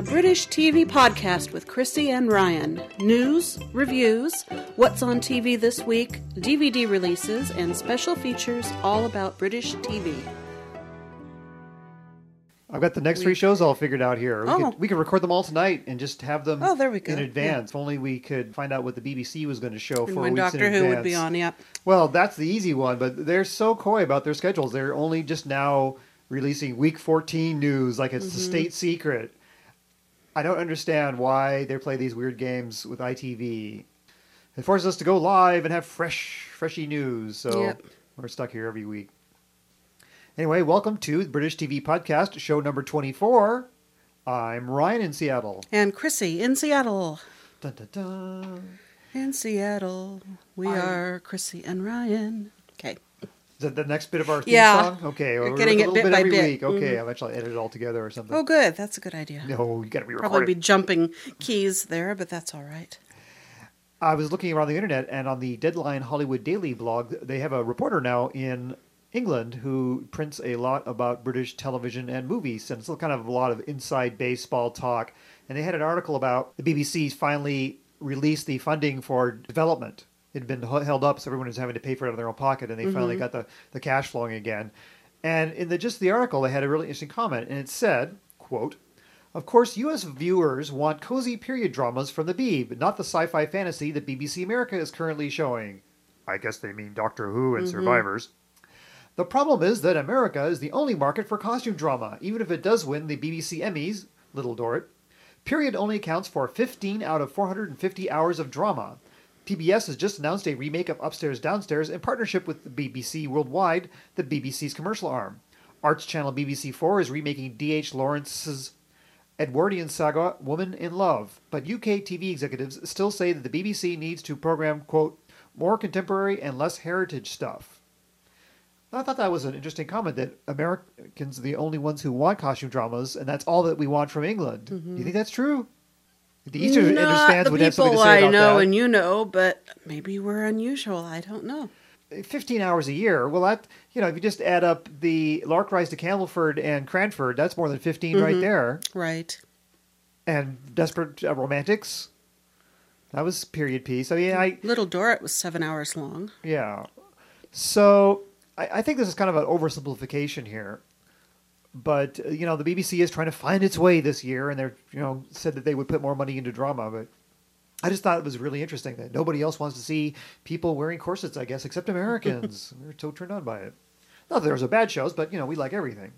a British TV podcast with Chrissy and Ryan. News, reviews, what's on TV this week, DVD releases, and special features all about British TV. I've got the next three shows all figured out here. We, Oh. could, we could record them all tonight and just have them Oh, there we go. in advance. If only we could find out what the BBC was going to show And four when weeks Doctor in Who advance. would be on, yep. Well, that's the easy one, but they're so coy about their schedules. They're only just now releasing week 14 news like it's Mm-hmm. the state secret. I don't understand why they play these weird games with ITV. It forces us to go live and have fresh, freshy news. So Yep. we're stuck here every week. Anyway, welcome to the British TV Podcast, show number 24. I'm Ryan in Seattle. And Chrissy in Seattle. Dun, dun, dun. In Seattle, we I- are Chrissy and Ryan. Okay. Is that the next bit of our theme Yeah. song? Okay, We're getting a it bit bit by every bit. week. Okay, Mhm. I'll eventually edit it all together or something. Oh, good. That's a good idea. No, you got to be Probably be jumping keys there, but that's all right. I was looking around the internet, and on the Deadline Hollywood Daily blog, they have a reporter now in England who prints a lot about British television and movies, and it's kind of a lot of inside baseball talk. And they had an article about the BBC finally released the funding for development. It had been held up, so everyone was having to pay for it out of their own pocket, and they finally mm-hmm. got the, the cash flowing again. And in the just the article, they had a really interesting comment, and it said, "quote." Of course, U.S. viewers want cozy period dramas from the Beeb, not the sci-fi fantasy that BBC America is currently showing. I guess they mean Doctor Who and mm-hmm. Survivors. The problem is that America is the only market for costume drama, even if it does win the BBC Emmys, Little Dorrit. Period only accounts for 15 out of 450 hours of drama. PBS has just announced a remake of Upstairs Downstairs in partnership with the BBC Worldwide, the BBC's commercial arm. Arts channel BBC4 is remaking D.H. Lawrence's Edwardian saga Woman in Love, but UK TV executives still say that the BBC needs to program, quote, more contemporary and less heritage stuff. I thought that was an interesting comment that Americans are the only ones who want costume dramas, and that's all that we want from England. Do you think that's true? The Eastern Not fans the something people I know and you know, but maybe we're unusual. I don't know. 15 hours a year. Well, that, you know, if you just add up the Lark Rise to Candleford and Cranford, that's more than 15 right Mm-hmm. there. Right. And Desperate uh, Romantics, that was period piece. I mean, I, Little Dorrit was seven hours long. yeah. So I, I think this is kind of an oversimplification here. But, uh, you know, the BBC is trying to find its way this year, and they're, you know, said that they would put more money into drama, but I just thought it was really interesting that nobody else wants to see people wearing corsets, I guess, except Americans. We're so turned on by it. Not that there's a bad shows, but you know, we like everything.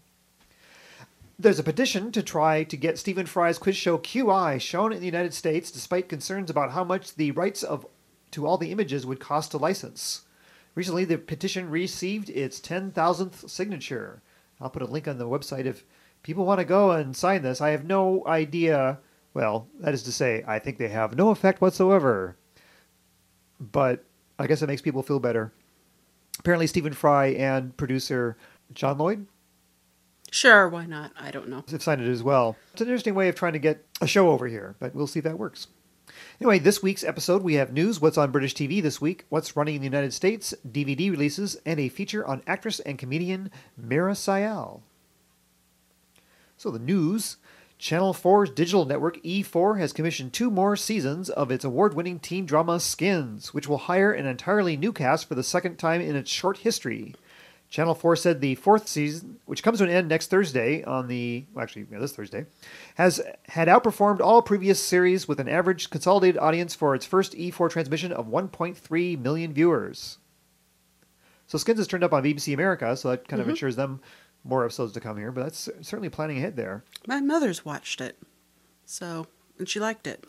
There's a petition to try to get Stephen Fry's quiz show QI shown in the United States, despite concerns about how much the rights of to all the images would cost to license. Recently, the petition received its 10,000th signature. I'll put a link on the website if people want to go and sign this. I have no idea. Well, that is to say, I think they have no effect whatsoever. But I guess it makes people feel better. Apparently, Stephen Fry and producer John Lloyd Sure, why not? I don't know. have signed it as well. It's an interesting way of trying to get a show over here, but we'll see if that works. Anyway, this week's episode, we have news, what's on British TV this week, what's running in the United States, DVD releases, and a feature on actress and comedian Meera Syal. So the news. Channel 4's digital network E4 has commissioned two more seasons of its award-winning teen drama Skins, which will hire an entirely new cast for the second time in its short history. Channel 4 said the fourth season, which comes to an end next Thursday on the, well, actually, yeah, this Thursday, has had outperformed all previous series with an average consolidated audience for its first E4 transmission of 1.3 million viewers. So Skins has turned up on BBC America, so that kind of mm-hmm. ensures them more episodes to come here, but that's certainly planning ahead there. My mother's watched it, so and she liked it.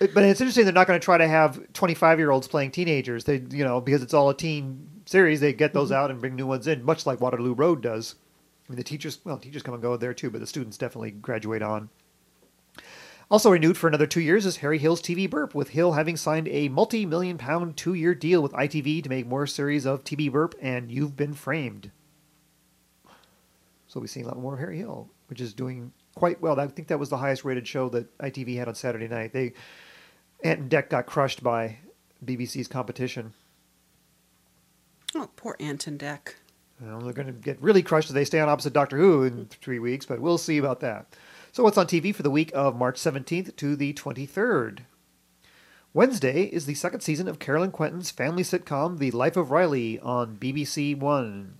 It- But it's interesting they're not going to try to have 25 year olds playing teenagers. They, you know, because it's all a teen series, they get those mm-hmm. out and bring new ones in, much like Waterloo Road does. I mean, the teachers, well, teachers come and go there too, but the students definitely graduate on. Also renewed for another two years is Harry Hill's TV Burp, with Hill having signed a multi million pound two year deal with ITV to make more series of TV Burp and You've Been Framed. So we've seeing a lot more of Harry Hill, which is doing quite well. I think that was the highest rated show that ITV had on Saturday night. They Ant and Dec got crushed by BBC's competition. Oh, poor Ant and Dec. Well, they're going to get really crushed if they stay on opposite Doctor Who in three weeks, but we'll see about that. So, what's on TV for the week of March 17th to the 23rd? Wednesday is the second season of Caroline Quentin's family sitcom The Life of Riley on BBC One.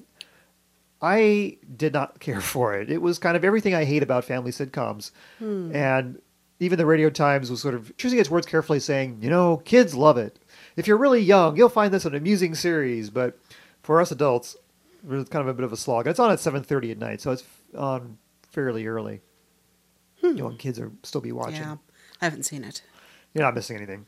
I did not care for it. It was kind of everything I hate about family sitcoms. Hmm. And even the Radio Times was sort of choosing its words carefully, saying, you know, kids love it. If you're really young, you'll find this an amusing series, but for us adults, it was kind of a bit of a slog. It's on at 7.30 at night, so it's on fairly early. Hmm. You know, and kids are still be watching. Yeah, I haven't seen it. You're not missing anything.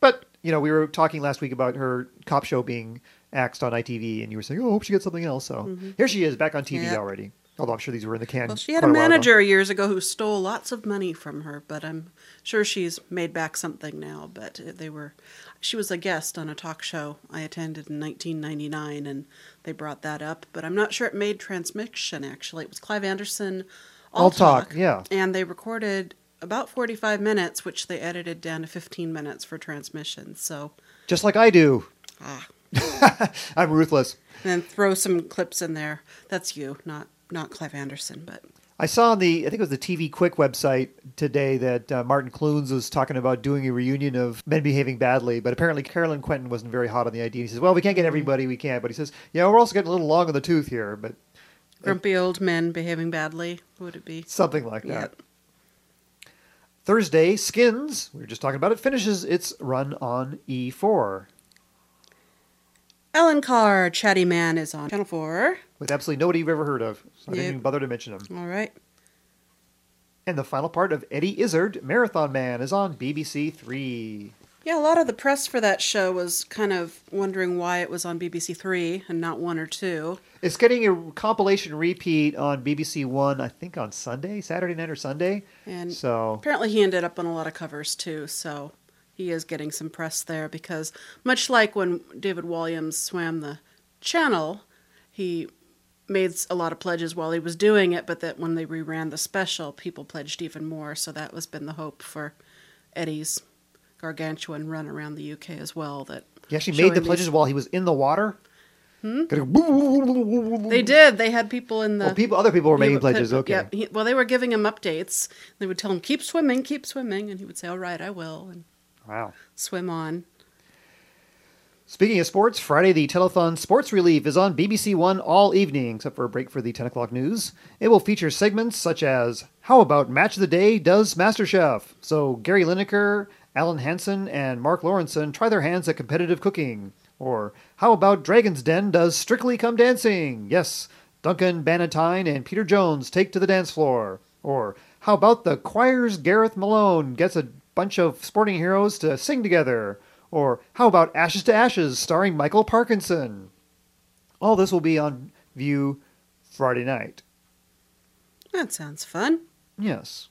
But, you know, we were talking last week about her cop show being axed on ITV, and you were saying, oh, I hope she gets something else. So mm-hmm. here she is, back on TV Yeah. already. Although I'm sure these were in the can. Well, she had a while manager years ago who stole lots of money from her, but I'm sure she's made back something now. But they were, she was a guest on a talk show I attended in 1999, and they brought that up. But I'm not sure it made transmission. Actually, it was Clive Anderson. All Talk, yeah. And they recorded about 45 minutes, which they edited down to 15 minutes for transmission. So, Just like I do. ah, I'm ruthless. and then throw some clips in there. That's you, not not Clive Anderson, but. I saw on the, I think it was the TV Quick website today that uh, Martin Clunes was talking about doing a reunion of men behaving badly, but apparently Caroline Quentin wasn't very hot on the idea. He says, well, we can't get everybody, we can't. But he says, yeah, we're also getting a little long on the tooth here, but Grumpy old men behaving badly, would it be? something like that. Yep. Thursday, Skins, we were just talking about it, finishes its run on E E4 Alan Carr, Chatty Man, is on Channel 4. with absolutely nobody you've ever heard of. So I didn't Yep. even bother to mention him. All right. And the final part of Eddie Izzard, Marathon Man, is on BBC Three. Yeah, a lot of the press for that show was kind of wondering why it was on BBC Three and not one or two. It's getting a compilation repeat on BBC One, I think on Sunday, Saturday night or Sunday. And So apparently he ended up on a lot of covers too, so he is getting some press there because much like when David Walliams swam the channel, he made a lot of pledges while he was doing it, but that when they reran the special, people pledged even more, so that was been the hope for Eddie's gargantuan run around the UK as well that he actually made the these- pledges while he was in the water. Hmm? They They did. They had people in the Well, people, other people were making pledges. put- Okay. Yeah. He, well, they were giving him updates. They would tell him, "Keep swimming, keep swimming," and he would say, "All right, I will," and Wow. swim on. Speaking of sports, Friday the Telethon Sports Relief is on BBC One all evening, except for a break for the 10 o'clock news. It will feature segments such as How About Match of the Day Does MasterChef? So Gary Lineker, Alan Hansen, and Mark Lawrenson try their hands at competitive cooking. Or How About Dragon's Den Does Strictly Come Dancing? Yes, Duncan Bannatyne and Peter Jones take to the dance floor. Or How About the Choir's Gareth Malone gets a bunch of sporting heroes to sing together? Or how about Ashes to Ashes starring Michael Parkinson? All this will be on view Friday night. That sounds fun. Yes.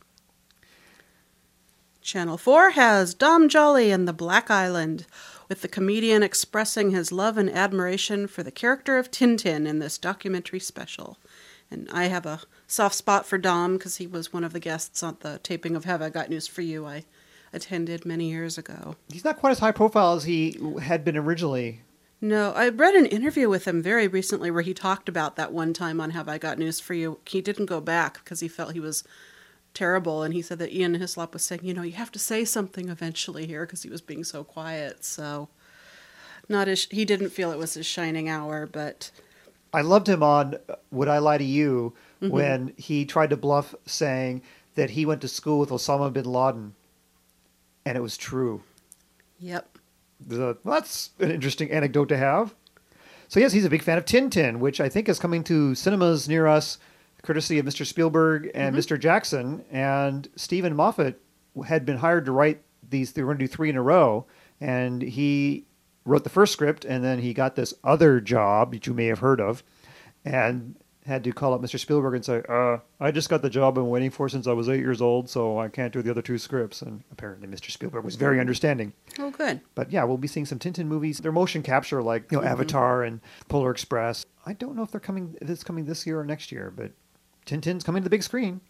Channel 4 has Dom Jolly and the Black Island, with the comedian expressing his love and admiration for the character of Tintin in this documentary special. And I have a soft spot for Dom because he was one of the guests on the taping of Have I Got News for You I attended many years ago. He's not quite as high profile as he had been originally. No, I read an interview with him very recently where he talked about that one time on Have I Got News for You. He didn't go back because he felt he was terrible, and he said that Ian Hislop was saying, you know, you have to say something eventually here because he was being so quiet. So, not as he didn't feel it was his shining hour, but I loved him on Would I Lie to You mm-hmm. when he tried to bluff saying that he went to school with Osama bin Laden. And it was true. yep, The- that's an interesting anecdote to have. So yes, he's a big fan of Tintin, which I think is coming to cinemas near us, courtesy of Mr. Spielberg and mm-hmm. Mr. Jackson. And Steven Moffat had been hired to write these. They were going to do three in a row, and he wrote the first script, and then he got this other job that you may have heard of, and had to call up Mr. Spielberg and say, uh, "I just got the job I'm waiting for since I was eight years old, so I can't do the other two scripts." And apparently, Mr. Spielberg was very understanding. oh, good. But yeah, we'll be seeing some Tintin movies. They're motion capture, like you know, Avatar and Polar Express. I don't know if they're coming. If it's coming this year or next year, but Tintin's coming to the big screen.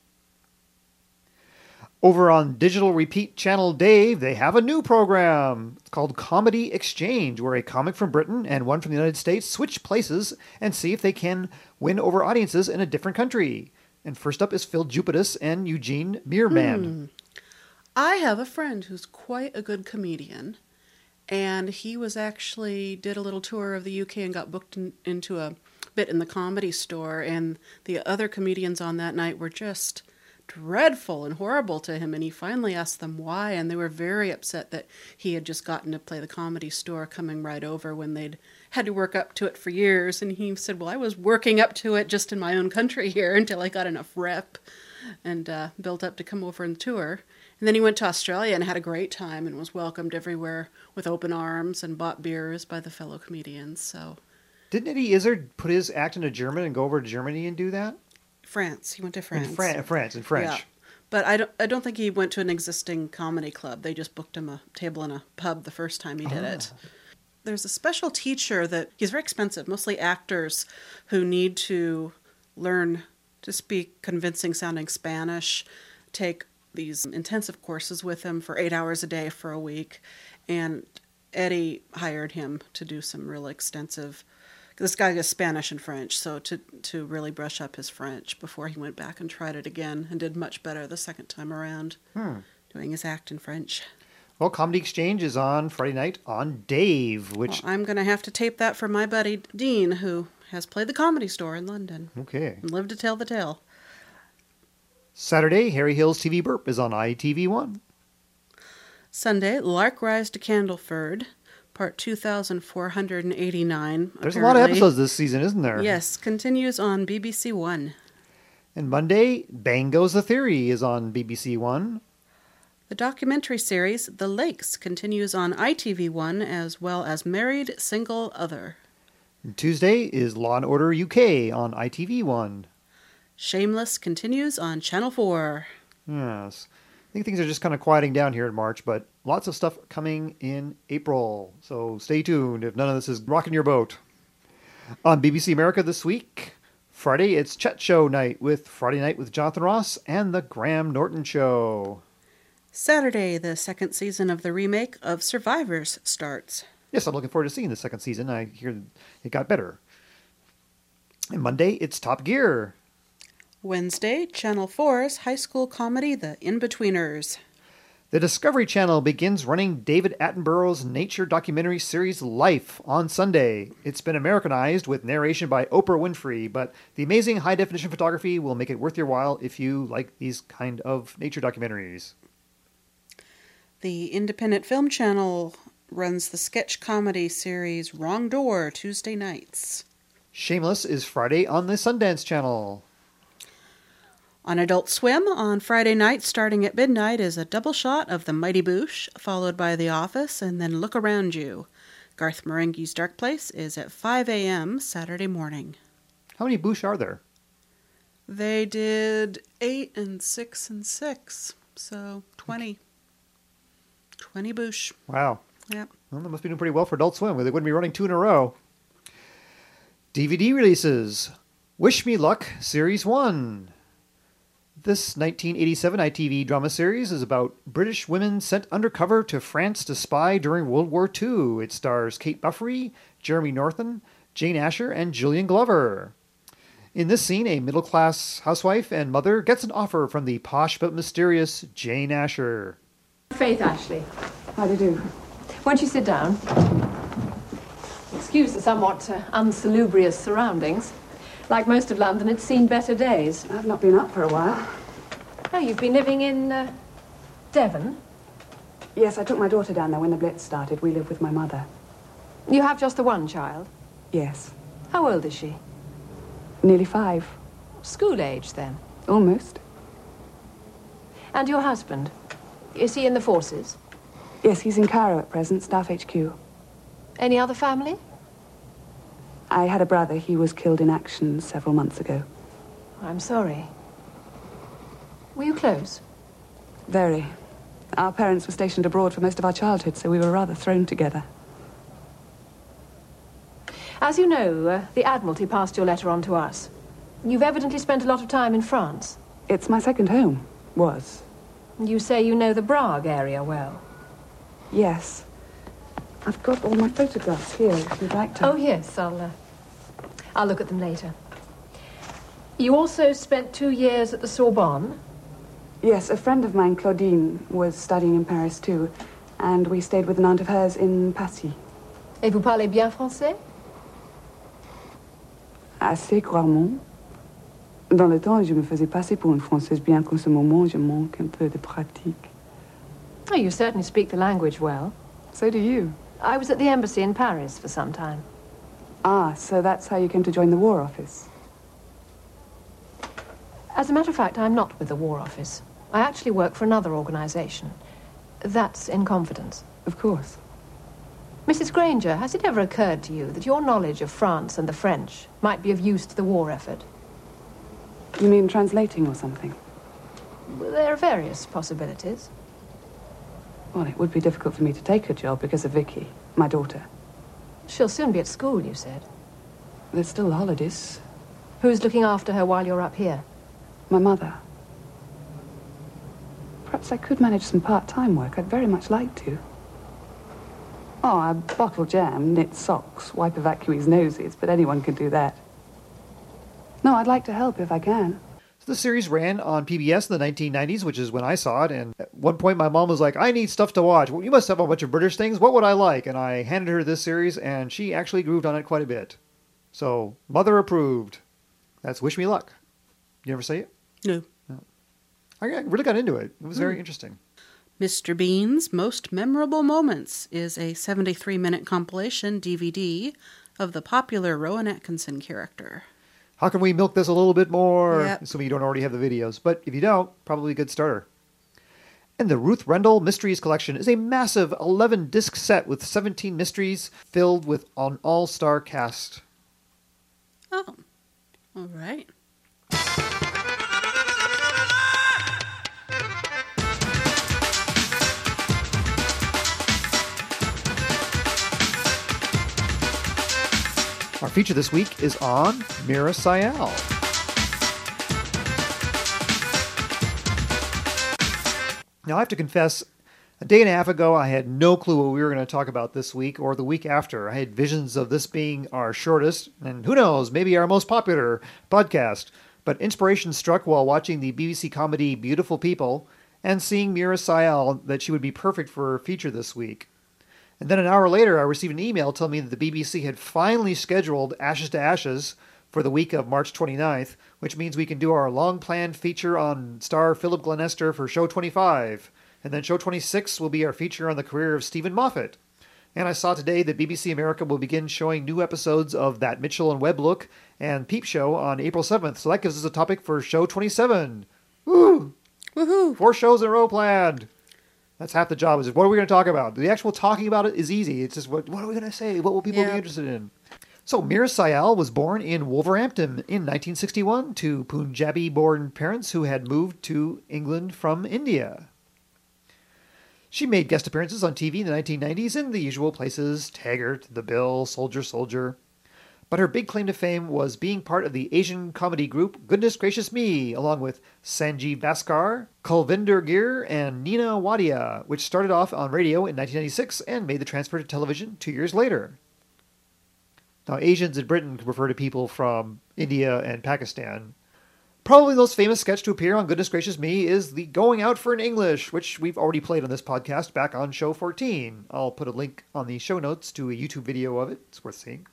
Over on Digital Repeat Channel Dave, they have a new program. It's called Comedy Exchange, where a comic from Britain and one from the United States switch places and see if they can win over audiences in a different country. And first up is Phil Jupitus and Eugene Mirman. Hmm. I have a friend who's quite a good comedian, and he was actually did a little tour of the UK and got booked in, into a bit in the comedy store. And the other comedians on that night were just dreadful and horrible to him. And he finally asked them why, and they were very upset that he had just gotten to play the comedy store, coming right over when they'd had to work up to it for years. And he said, "Well, I was working up to it just in my own country here until I got enough rep." And uh, built up to come over and tour. And then he went to Australia and had a great time and was welcomed everywhere with open arms and bought beers by the fellow comedians. So, Didn't Eddie Izzard put his act into German and go over to Germany and do that? France. He went to France. In Fran- France, in French. Yeah. But I don't, I don't think he went to an existing comedy club. They just booked him a table in a pub the first time he did it. Ah. There's a special teacher that he's very expensive, mostly actors who need to learn to speak convincing sounding Spanish, take these intensive courses with him for eight hours a day for a week. And Eddie hired him to do some real extensive. This guy is Spanish and French, so to to really brush up his French before he went back and tried it again, and did much better the second time around, Hmm. doing his act in French. Well, Comedy Exchange is on Friday night on Dave, which Well, I'm going to have to tape that for my buddy Dean, who has played the Comedy Store in London okay. and lived to tell the tale. Saturday, Harry Hill's TV Burp is on ITV1. Sunday, Lark Rise to Candleford, part 2489. There's a lot of episodes this season, isn't there? Yes, continues on BBC One. And Monday, Bang Goes the Theory is on BBC One. The documentary series The Lakes continues on ITV1 as well as Married Single Other. And Tuesday is Law and Order UK on ITV1. Shameless continues on Channel 4. Yes. I think things are just kind of quieting down here in March, but lots of stuff coming in April. So stay tuned if none of this is rocking your boat. On BBC America this week, Friday it's Chet Show night with Friday Night with Jonathan Ross and the Graham Norton Show. Saturday, the second season of the remake of Survivors starts. Yes, I'm looking forward to seeing the second season. I hear it got better. And Monday it's Top Gear. Wednesday, Channel 4's high school comedy The In-Betweeners. The Discovery Channel begins running David Attenborough's nature documentary series Life on Sunday. It's been Americanized with narration by Oprah Winfrey, but the amazing high definition photography will make it worth your while if you like these kind of nature documentaries. The Independent Film Channel runs the sketch comedy series Wrong Door Tuesday nights. Shameless is Friday on the Sundance Channel. On Adult Swim on Friday night, starting at midnight, is a double shot of The Mighty Boosh, followed by The Office, and then Look Around You. Garth Marenghi's Dark Place is at 5 a.m. Saturday morning. How many Boosh are there? They did 8 and 6 and 6, so 20. 20 Boosh. Wow. Yep. Well, they must be doing pretty well for Adult Swim. They wouldn't be running two in a row. DVD releases Wish Me Luck Series 1. This 1987 ITV drama series is about British women sent undercover to France to spy during World War II. It stars Kate Buffery, Jeremy Northam, Jane Asher, and Julian Glover. In this scene, a middle class housewife and mother gets an offer from the posh but mysterious Jane Asher. Faith Ashley. How do you do? Won't you sit down? Excuse the somewhat uh, unsalubrious surroundings. Like most of London, it's seen better days. I've not been up for a while. Oh, you've been living in uh, Devon? Yes, I took my daughter down there when the Blitz started. We live with my mother. You have just the one child? Yes. How old is she? Nearly five. School age, then. Almost. And your husband? Is he in the forces? Yes, he's in Cairo at present, Staff HQ. Any other family? I had a brother. He was killed in action several months ago. I'm sorry. Were you close? Very. Our parents were stationed abroad for most of our childhood, so we were rather thrown together. As you know, uh, the Admiralty passed your letter on to us. You've evidently spent a lot of time in France. It's my second home. Was. You say you know the Prague area well. Yes. I've got all my photographs here, if you'd like to. Oh, yes, I'll, uh, I'll look at them later. You also spent two years at the Sorbonne? Yes, a friend of mine, Claudine, was studying in Paris too, and we stayed with an aunt of hers in Passy. Et vous parlez bien français? Assez couramment. Dans le temps, je me faisais passer pour une Française, bien qu'en ce moment, je manque un peu de pratique. Oh, you certainly speak the language well. So do you. I was at the embassy in Paris for some time. Ah, so that's how you came to join the War Office. As a matter of fact, I'm not with the War Office. I actually work for another organization. That's in confidence. Of course. Mrs. Granger, has it ever occurred to you that your knowledge of France and the French might be of use to the war effort? You mean translating or something? Well, there are various possibilities. Well, it would be difficult for me to take a job because of Vicky, my daughter. She'll soon be at school, you said. There's still the holidays. Who's looking after her while you're up here? My mother. Perhaps I could manage some part-time work. I'd very much like to. Oh, I bottle jam, knit socks, wipe evacuees' noses, but anyone can do that. No, I'd like to help if I can. The series ran on PBS in the 1990s, which is when I saw it. And at one point, my mom was like, I need stuff to watch. Well, you must have a bunch of British things. What would I like? And I handed her this series, and she actually grooved on it quite a bit. So, mother approved. That's Wish Me Luck. You ever see it? No. I really got into it. It was very hmm. interesting. Mr. Bean's Most Memorable Moments is a 73 minute compilation DVD of the popular Rowan Atkinson character. How can we milk this a little bit more? Yep. Assuming you don't already have the videos. But if you don't, probably a good starter. And the Ruth Rendell Mysteries Collection is a massive 11 disc set with 17 mysteries filled with an all star cast. Oh, all right. Our feature this week is on Meera Syal. Now, I have to confess, a day and a half ago, I had no clue what we were going to talk about this week or the week after. I had visions of this being our shortest, and who knows, maybe our most popular podcast. But inspiration struck while watching the BBC comedy Beautiful People and seeing Meera Syal that she would be perfect for a feature this week. And then an hour later, I received an email telling me that the BBC had finally scheduled Ashes to Ashes for the week of March 29th, which means we can do our long planned feature on star Philip Glenister for show 25. And then show 26 will be our feature on the career of Steven Moffat. And I saw today that BBC America will begin showing new episodes of That Mitchell and Webb Look and Peep Show on April 7th. So that gives us a topic for show 27. Woo! Woohoo! Four shows in a row planned. That's half the job. Is what are we going to talk about? The actual talking about it is easy. It's just what what are we going to say? What will people Yeah. be interested in? So Meera Syal was born in Wolverhampton in 1961 to Punjabi-born parents who had moved to England from India. She made guest appearances on TV in the 1990s in the usual places: Taggart, The Bill, Soldier, Soldier. But her big claim to fame was being part of the Asian comedy group Goodness Gracious Me, along with Sanjeev Bhaskar, Kulvinder Ghir, and Nina Wadia, which started off on radio in 1996 and made the transfer to television two years later. Now, Asians in Britain refer to people from India and Pakistan. Probably the most famous sketch to appear on Goodness Gracious Me is the Going Out for an English, which we've already played on this podcast back on show 14. I'll put a link on the show notes to a YouTube video of it. It's worth seeing.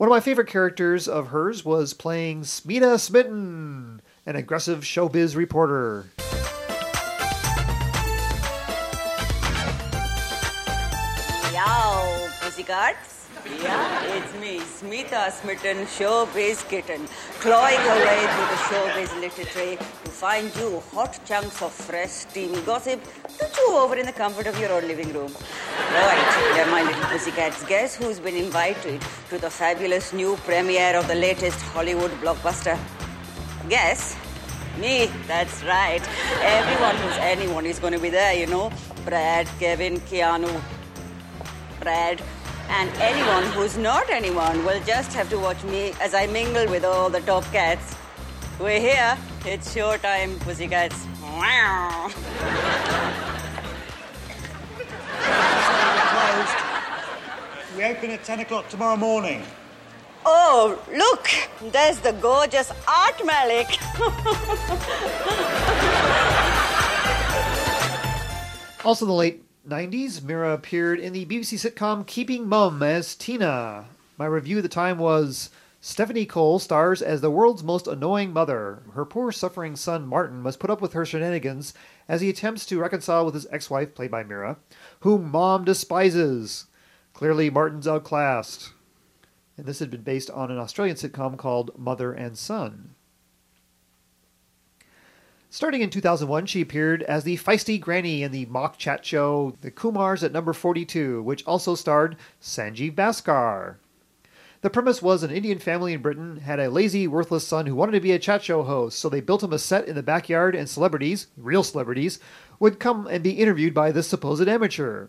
One of my favorite characters of hers was playing Smita Smitten, an aggressive showbiz reporter. Yow, pussycats. Yeah, it's me, Smita Smitten, showbiz kitten, clawing away through the showbiz literature to find you hot chunks of fresh, steamy gossip to chew over in the comfort of your own living room. Right, there, my little pussycats. Guess who's been invited to the fabulous new premiere of the latest Hollywood blockbuster? Guess? Me, that's right. Everyone who's anyone is going to be there, you know. Brad, Kevin, Keanu, Brad, and anyone who's not anyone will just have to watch me as I mingle with all the top cats. We're here. It's showtime, pussycats. Wow. We open at 10 o'clock tomorrow morning. Oh, look, there's the gorgeous Art Malik. Also, the late 90s, Meera appeared in the BBC sitcom Keeping Mum as Tina. My review at the time was Stephanie Cole stars as the world's most annoying mother. Her poor suffering son Martin must put up with her shenanigans as he attempts to reconcile with his ex wife, played by Meera, whom mom despises. Clearly, Martin's outclassed. And this had been based on an Australian sitcom called Mother and Son. Starting in 2001, she appeared as the feisty granny in the mock chat show The Kumars at Number 42, which also starred Sanjeev Bhaskar. The premise was an Indian family in Britain had a lazy, worthless son who wanted to be a chat show host, so they built him a set in the backyard, and celebrities, real celebrities, would come and be interviewed by this supposed amateur.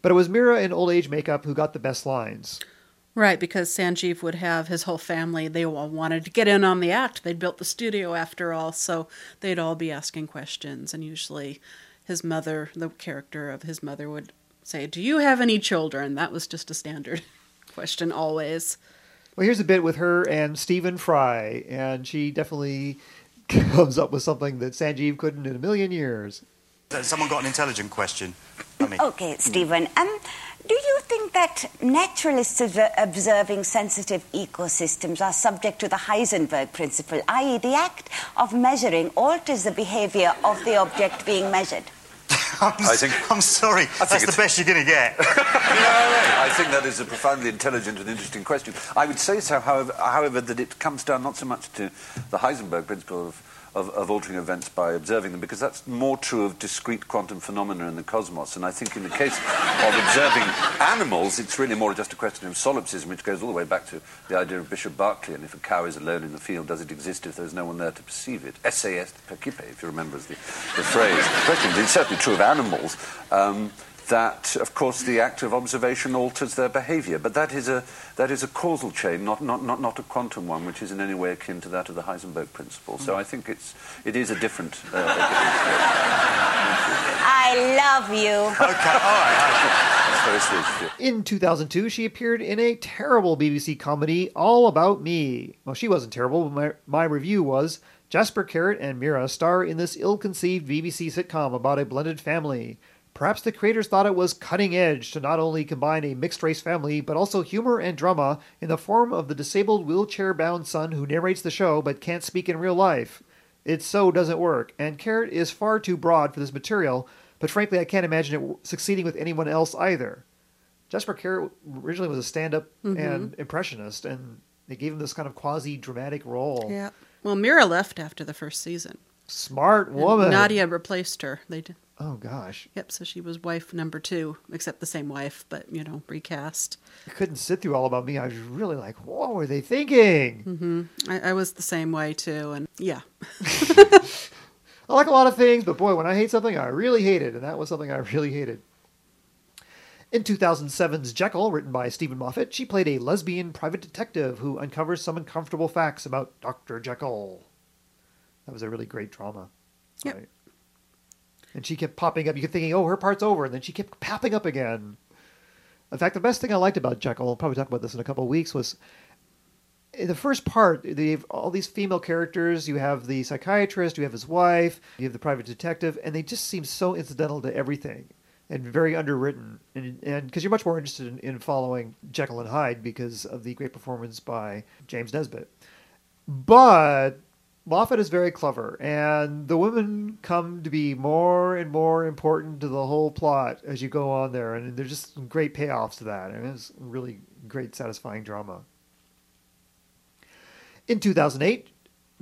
But it was Meera in old age makeup who got the best lines. Right, because Sanjeev would have his whole family, they all wanted to get in on the act. They'd built the studio after all, so they'd all be asking questions. And usually his mother, the character of his mother, would say, Do you have any children? That was just a standard question always. Well, here's a bit with her and Stephen Fry, and she definitely comes up with something that Sanjeev couldn't in a million years. Someone got an intelligent question. I mean, Okay, Stephen. Um, do you think that naturalists observing sensitive ecosystems are subject to the Heisenberg principle, i.e., the act of measuring alters the behavior of the object being measured? I'm, I think- I'm sorry. think That's the best you're going to get. I think that is a profoundly intelligent and interesting question. I would say so, however, however, that it comes down not so much to the Heisenberg principle of, of, of altering events by observing them, because that's more true of discrete quantum phenomena in the cosmos. And I think in the case of observing animals, it's really more just a question of solipsism, which goes all the way back to the idea of Bishop Berkeley. And if a cow is alone in the field, does it exist if there's no one there to perceive it? Esse est percipi, if you remember the, the phrase. The question it's certainly true of animals. Um, that, of course, the act of observation alters their behaviour. But that is a, that is a causal chain, not, not, not, not a quantum one, which is in any way akin to that of the Heisenberg principle. So I think it's, it is a different... Uh, a different I love you. okay, all right. That's very sweet of you. In 2002, she appeared in a terrible BBC comedy, All About Me. Well, she wasn't terrible, but my, my review was Jasper Carrott and Meera star in this ill conceived BBC sitcom about a blended family. Perhaps the creators thought it was cutting edge to not only combine a mixed race family, but also humor and drama in the form of the disabled wheelchair bound son who narrates the show but can't speak in real life. It so doesn't work, and Carrott is far too broad for this material, but frankly, I can't imagine it succeeding with anyone else either. Jasper Carrott originally was a stand-up mm-hmm. and impressionist, and they gave him this kind of quasi-dramatic role. Yeah. Well, Meera left after the first season. Smart And woman. Wadia replaced her. They did. Oh gosh, Yep, so she was wife number two, except the same wife, but, you know, recast. I couldn't sit through all about me. I was really like, what were they thinking? Mm-hmm. I, I was the same way too, and yeah. I like a lot of things, but boy, when I hate something, I really hate it, and that was something I really hated. In 2007's Jekyll, written by Steven Moffat, she played a lesbian private detective who uncovers some uncomfortable facts about Dr. Jekyll. That was a really great drama. Yep. And she kept popping up. You kept thinking, oh, her part's over, and then she kept popping up again. In fact, the best thing I liked about Jekyll, I'll probably talk about this in a couple of weeks, was in the first part, they have all these female characters. You have the psychiatrist, you have his wife, you have the private detective, and they just seem so incidental to everything and very underwritten. And because you're much more interested in, in following Jekyll and Hyde because of the great performance by James Nesbitt. But Moffat is very clever, and the women come to be more and more important to the whole plot as you go on there, and there's just some great payoffs to that, and it's really great, satisfying drama. In 2008,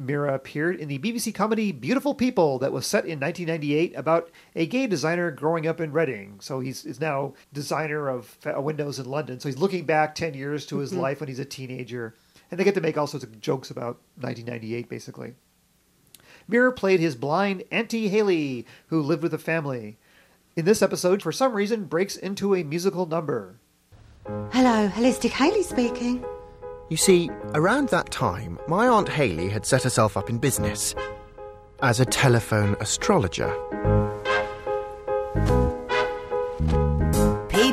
Meera appeared in the BBC comedy Beautiful People that was set in 1998 about a gay designer growing up in Reading. So he's is now designer of uh, windows in London. So he's looking back 10 years to his mm-hmm. life when he's a teenager. And they get to make all sorts of jokes about 1998, basically. Meera played his blind Auntie Haley, who lived with a family. In this episode, for some reason, breaks into a musical number. Hello, Holistic Haley speaking. You see, around that time, my Aunt Haley had set herself up in business as a telephone astrologer.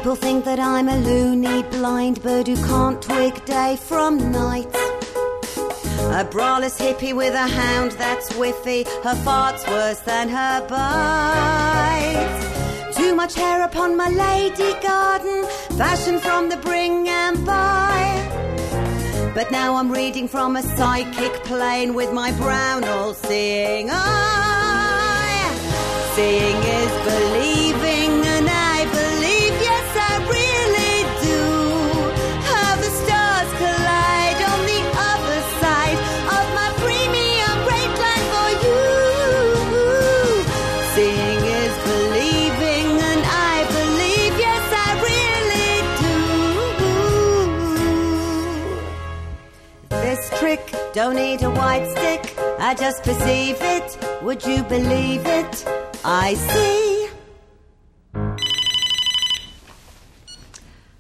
People think that I'm a loony blind bird who can't twig day from night. A braless hippie with a hound that's whiffy. Her fart's worse than her bite. Too much hair upon my lady garden. Fashion from the bring and buy. But now I'm reading from a psychic plane with my brown all seeing eye. Seeing is believing, don't need a white stick. I just perceive it. Would you believe it? I see.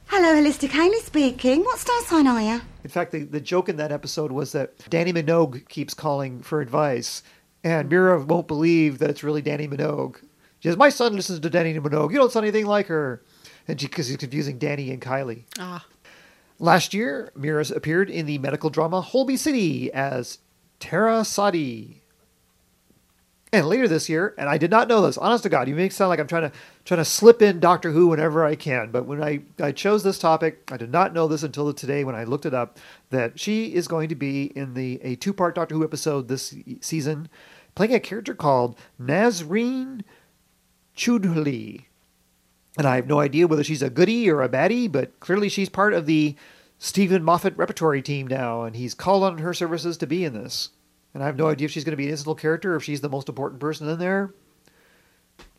Hello, Holistic Haley speaking. What star sign are you? In fact, the, the joke in that episode was that Dannii Minogue keeps calling for advice, and Meera won't believe that it's really Dannii Minogue. She says, "My son listens to Dannii Minogue. You don't sound anything like her," and because he's confusing Dannii and Kylie. Ah, Last year, Meera's appeared in the medical drama Holby City as Tara Sadi. And later this year, and I did not know this, honest to God, you make it sound like I'm trying to trying to slip in Doctor Who whenever I can. But when I, I chose this topic, I did not know this until today when I looked it up, that she is going to be in the a two part Doctor Who episode this season, playing a character called Nasreen Chaudhry. And I have no idea whether she's a goodie or a baddie, but clearly she's part of the Steven Moffat repertory team now, and he's called on her services to be in this. And I have no idea if she's going to be an incidental character or if she's the most important person in there.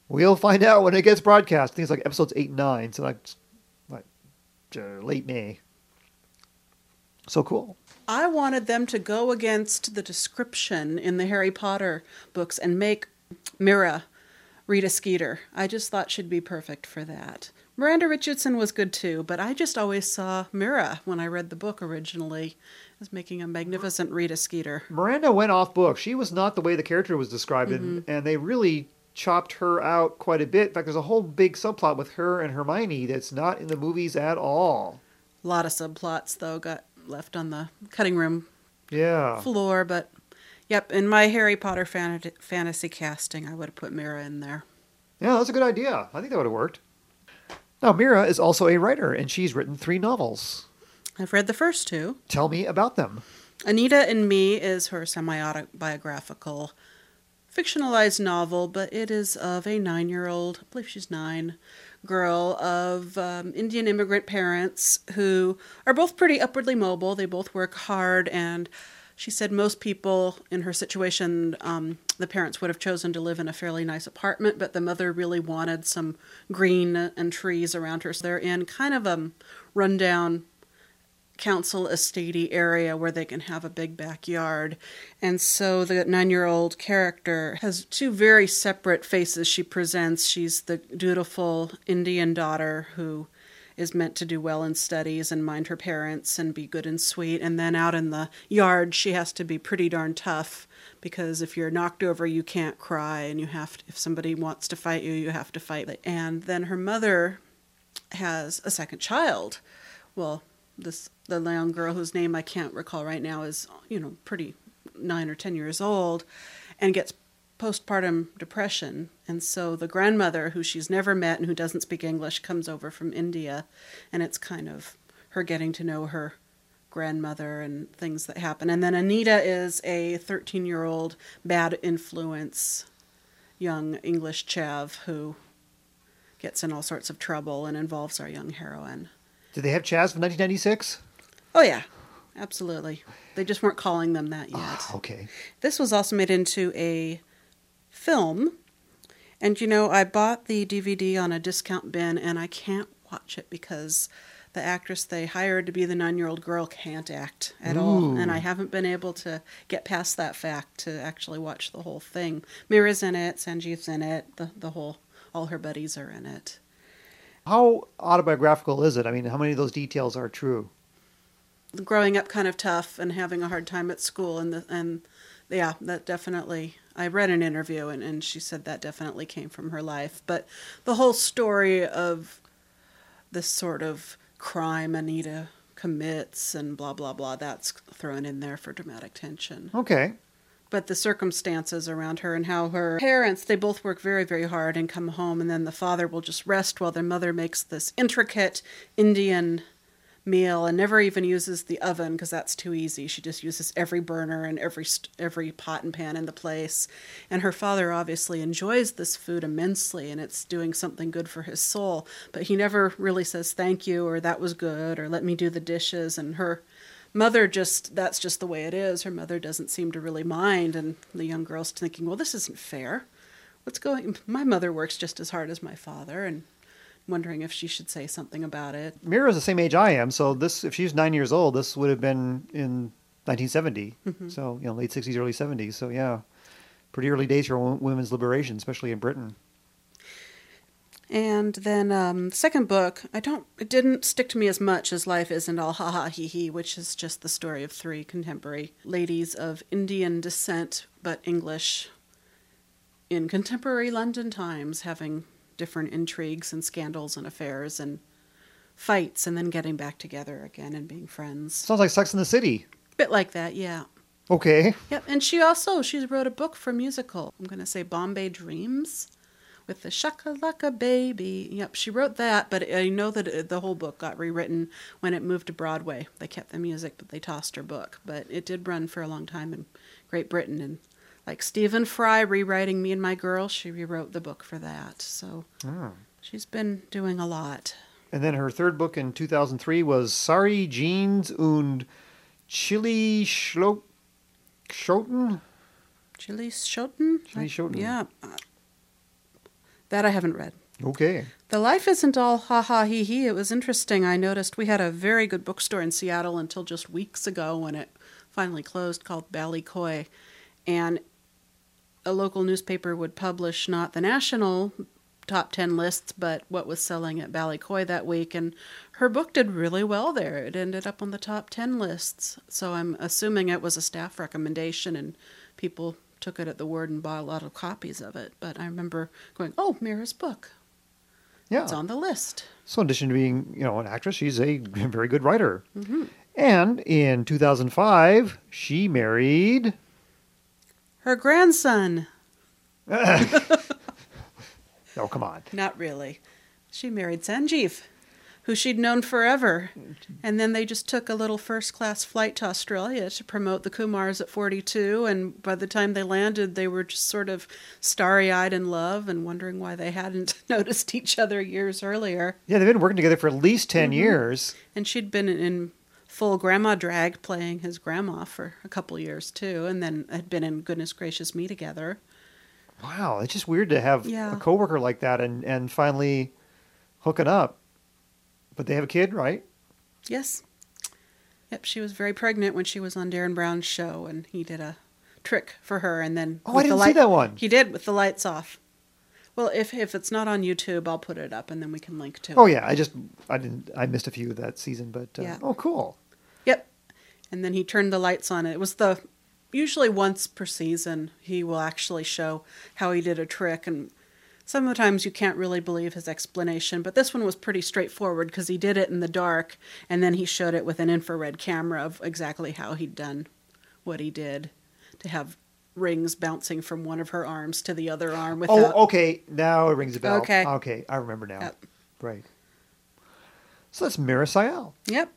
We'll find out when it gets broadcast. It's like episodes 8 and 9, so like, like uh, late May. So cool. I wanted them to go against the description in the Harry Potter books and make Meera Rita Skeeter. I just thought she'd be perfect for that. Miranda Richardson was good too, but I just always saw Meera when I read the book originally as making a magnificent Rita Skeeter. Miranda went off book. She was not the way the character was described, and, and they really chopped her out quite a bit. In fact, there's a whole big subplot with her and Hermione that's not in the movies at all. A lot of subplots, though, got left on the cutting room Yeah. floor, but yep, in my Harry Potter fan- fantasy casting, I would have put Meera in there. Yeah, that's a good idea. I think that would have worked. Now, Meera is also a writer, and she's written three novels. I've read the first two. Tell me about them. Anita and Me is her semi autobiographical, fictionalized novel, but it is of a nine year old, I believe she's nine, girl of um, Indian immigrant parents who are both pretty upwardly mobile. They both work hard, and she said most people in her situation, um, the parents would have chosen to live in a fairly nice apartment, but the mother really wanted some green and trees around her. So they're in kind of a rundown council estatey area where they can have a big backyard. And so the nine year old character has two very separate faces she presents. She's the dutiful Indian daughter who is meant to do well in studies and mind her parents and be good and sweet. And then out in the yard, she has to be pretty darn tough because if you're knocked over, you can't cry, and you have to, if somebody wants to fight you, you have to fight. And then her mother has a second child. Well, this the young girl whose name I can't recall right now is you know pretty nine or ten years old, and gets postpartum depression. And so the grandmother, who she's never met and who doesn't speak English, comes over from India, and it's kind of her getting to know her grandmother and things that happen. And then Anita is a 13 year old bad influence young English chav who gets in all sorts of trouble and involves our young heroine. Did they have Chaz from 1996? Oh, yeah, absolutely. They just weren't calling them that yet. Ah, Okay. This was also made into a film. And you know, I bought the DVD on a discount bin and I can't watch it because the actress they hired to be the nine year old girl can't act at all. And I haven't been able to get past that fact to actually watch the whole thing. Meera's in it, Sanjeev's in it, the, the whole, all her buddies are in it. How autobiographical is it? I mean, how many of those details are true? growing up kind of tough and having a hard time at school and the, and yeah that definitely i read an interview and, and she said that definitely came from her life but the whole story of this sort of crime Anita commits and blah blah blah. That's thrown in there for dramatic tension. Okay. But the circumstances around her and how her parents, they both work very, very hard and come home, and then the father will just rest while their mother makes this intricate Indian meal and never even uses the oven because that's too easy. She just uses every burner and every every pot and pan in the place. And her father obviously enjoys this food immensely and it's doing something good for his soul, but he never really says thank you or that was good or let me do the dishes and her mother just that's just the way it is. Her mother doesn't seem to really mind and the young girl's thinking, "Well, this isn't fair. What's going my mother works just as hard as my father and wondering if she should say something about it. Meera's the same age I am, so this if she's nine years old, this would have been in 1970. Mhm. So you know, late 60s, early 70s. So yeah, pretty early days for women's liberation, especially in Britain. And then um, the second book, I don't, it didn't stick to me as much as Life Isn't All Ha Ha He He, which is just the story of three contemporary ladies of Indian descent but English in contemporary London times, having different intrigues and scandals and affairs and fights, and then getting back together again and being friends. Sounds like Sex in the City. Bit like that, yeah. Okay. Yep, and she also she wrote a book for musical. I'm going to say Bombay Dreams with the Shakalaka Baby. Yep, she wrote that, but I know that uh, the whole book got rewritten when it moved to Broadway. They kept the music, but they tossed her book. But it did run for a long time in Great Britain and like Stephen Fry rewriting Me and My Girl, she rewrote the book for that. So Oh. she's been doing a lot. And then her third book in 2003 was Sari Jeans und Chili Schlo- Schoten. Chili Schoten? Chili Schoten. Yeah. Uh, That I haven't read. Okay. The life isn't all ha ha hee hee. It was interesting. I noticed we had a very good bookstore in Seattle until just weeks ago when it finally closed called Bailey/Coy. And a local newspaper would publish not the national top 10 lists, but what was selling at Bailey/Coy that week. And her book did really well there. It ended up on the top 10 lists. So I'm assuming it was a staff recommendation and people took it at the word and bought a lot of copies of it. But I remember going, oh, Meera's book. Yeah. It's on the list. So in addition to being, you know, an actress, she's a very good writer. hmm And in 2005, she married. Her grandson. Oh, come on. Not really. She married Sanjeev, who she'd known forever. And then they just took a little first class flight to Australia to promote the Kumars at 42. And by the time they landed, they were just sort of starry eyed in love and wondering why they hadn't noticed each other years earlier. Yeah, they've been working together for at least 10 Mhm. years. And she'd been in full grandma drag playing his grandma for a couple years too. And then had been in Goodness Gracious Me together. Wow, it's just weird to have Yeah. a coworker like that and, and finally hooking up. But they have a kid, right? Yes. Yep, she was very pregnant when she was on Derren Brown's show, and he did a trick for her, and then Oh, I didn't see light- that one. He did with the lights off. Well, if if it's not on YouTube, I'll put it up, and then we can link to it. Oh yeah, I just I didn't I missed a few that season, but uh, Yeah. oh cool. Yep. And then he turned the lights on. It was the usually once per season he will actually show how he did a trick and sometimes you can't really believe his explanation, but this one was pretty straightforward because he did it in the dark and then he showed it with an infrared camera of exactly how he'd done what he did to have rings bouncing from one of her arms to the other arm oh, without Oh, okay. Now it rings a bell. Okay. Okay, I remember now. Yep. Right. So that's Meera Syal. Yep.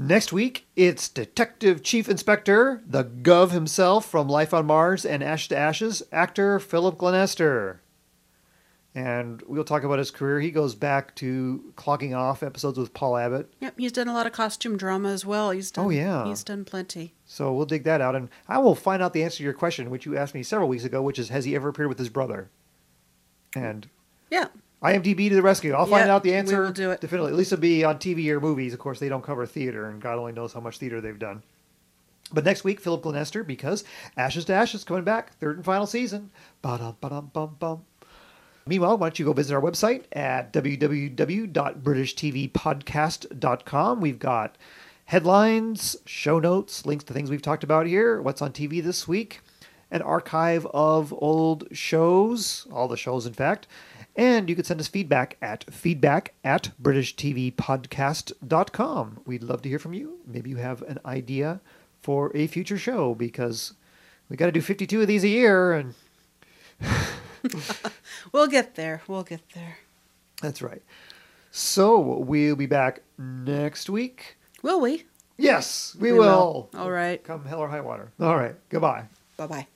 Next week, it's Detective Chief Inspector, the Gov himself from Life on Mars and Ash to Ashes, actor Philip Glenister. And we'll talk about his career. He goes back to Clocking Off episodes with Paul Abbott. Yep, he's done a lot of costume drama as well. He's done Oh, yeah. He's done plenty. So we'll dig that out. And I will find out the answer to your question, which you asked me several weeks ago, which is Has he ever appeared with his brother? And Yeah. IMDb to the rescue. I'll find out the answer. We'll do it. Definitely. At least it'll be on TV or movies. Of course, they don't cover theater, and God only knows how much theater they've done. But next week, Philip Glenister, because Ashes to Ashes coming back, third and final season. Ba-dum, ba-dum, bum, bum. Meanwhile, why don't you go visit our website at www.britishtvpodcast.com. We've got headlines, show notes, links to things we've talked about here, what's on TV this week, an archive of old shows, all the shows, in fact. And you can send us feedback at feedback at britishtvpodcast.com. We'd love to hear from you. Maybe you have an idea for a future show because we got to do 52 of these a year. And We'll get there. We'll get there. that's right. So we'll be back next week. Will we? Yes, we, We will. will. All right. Come hell or high water. All right. Goodbye. Bye bye.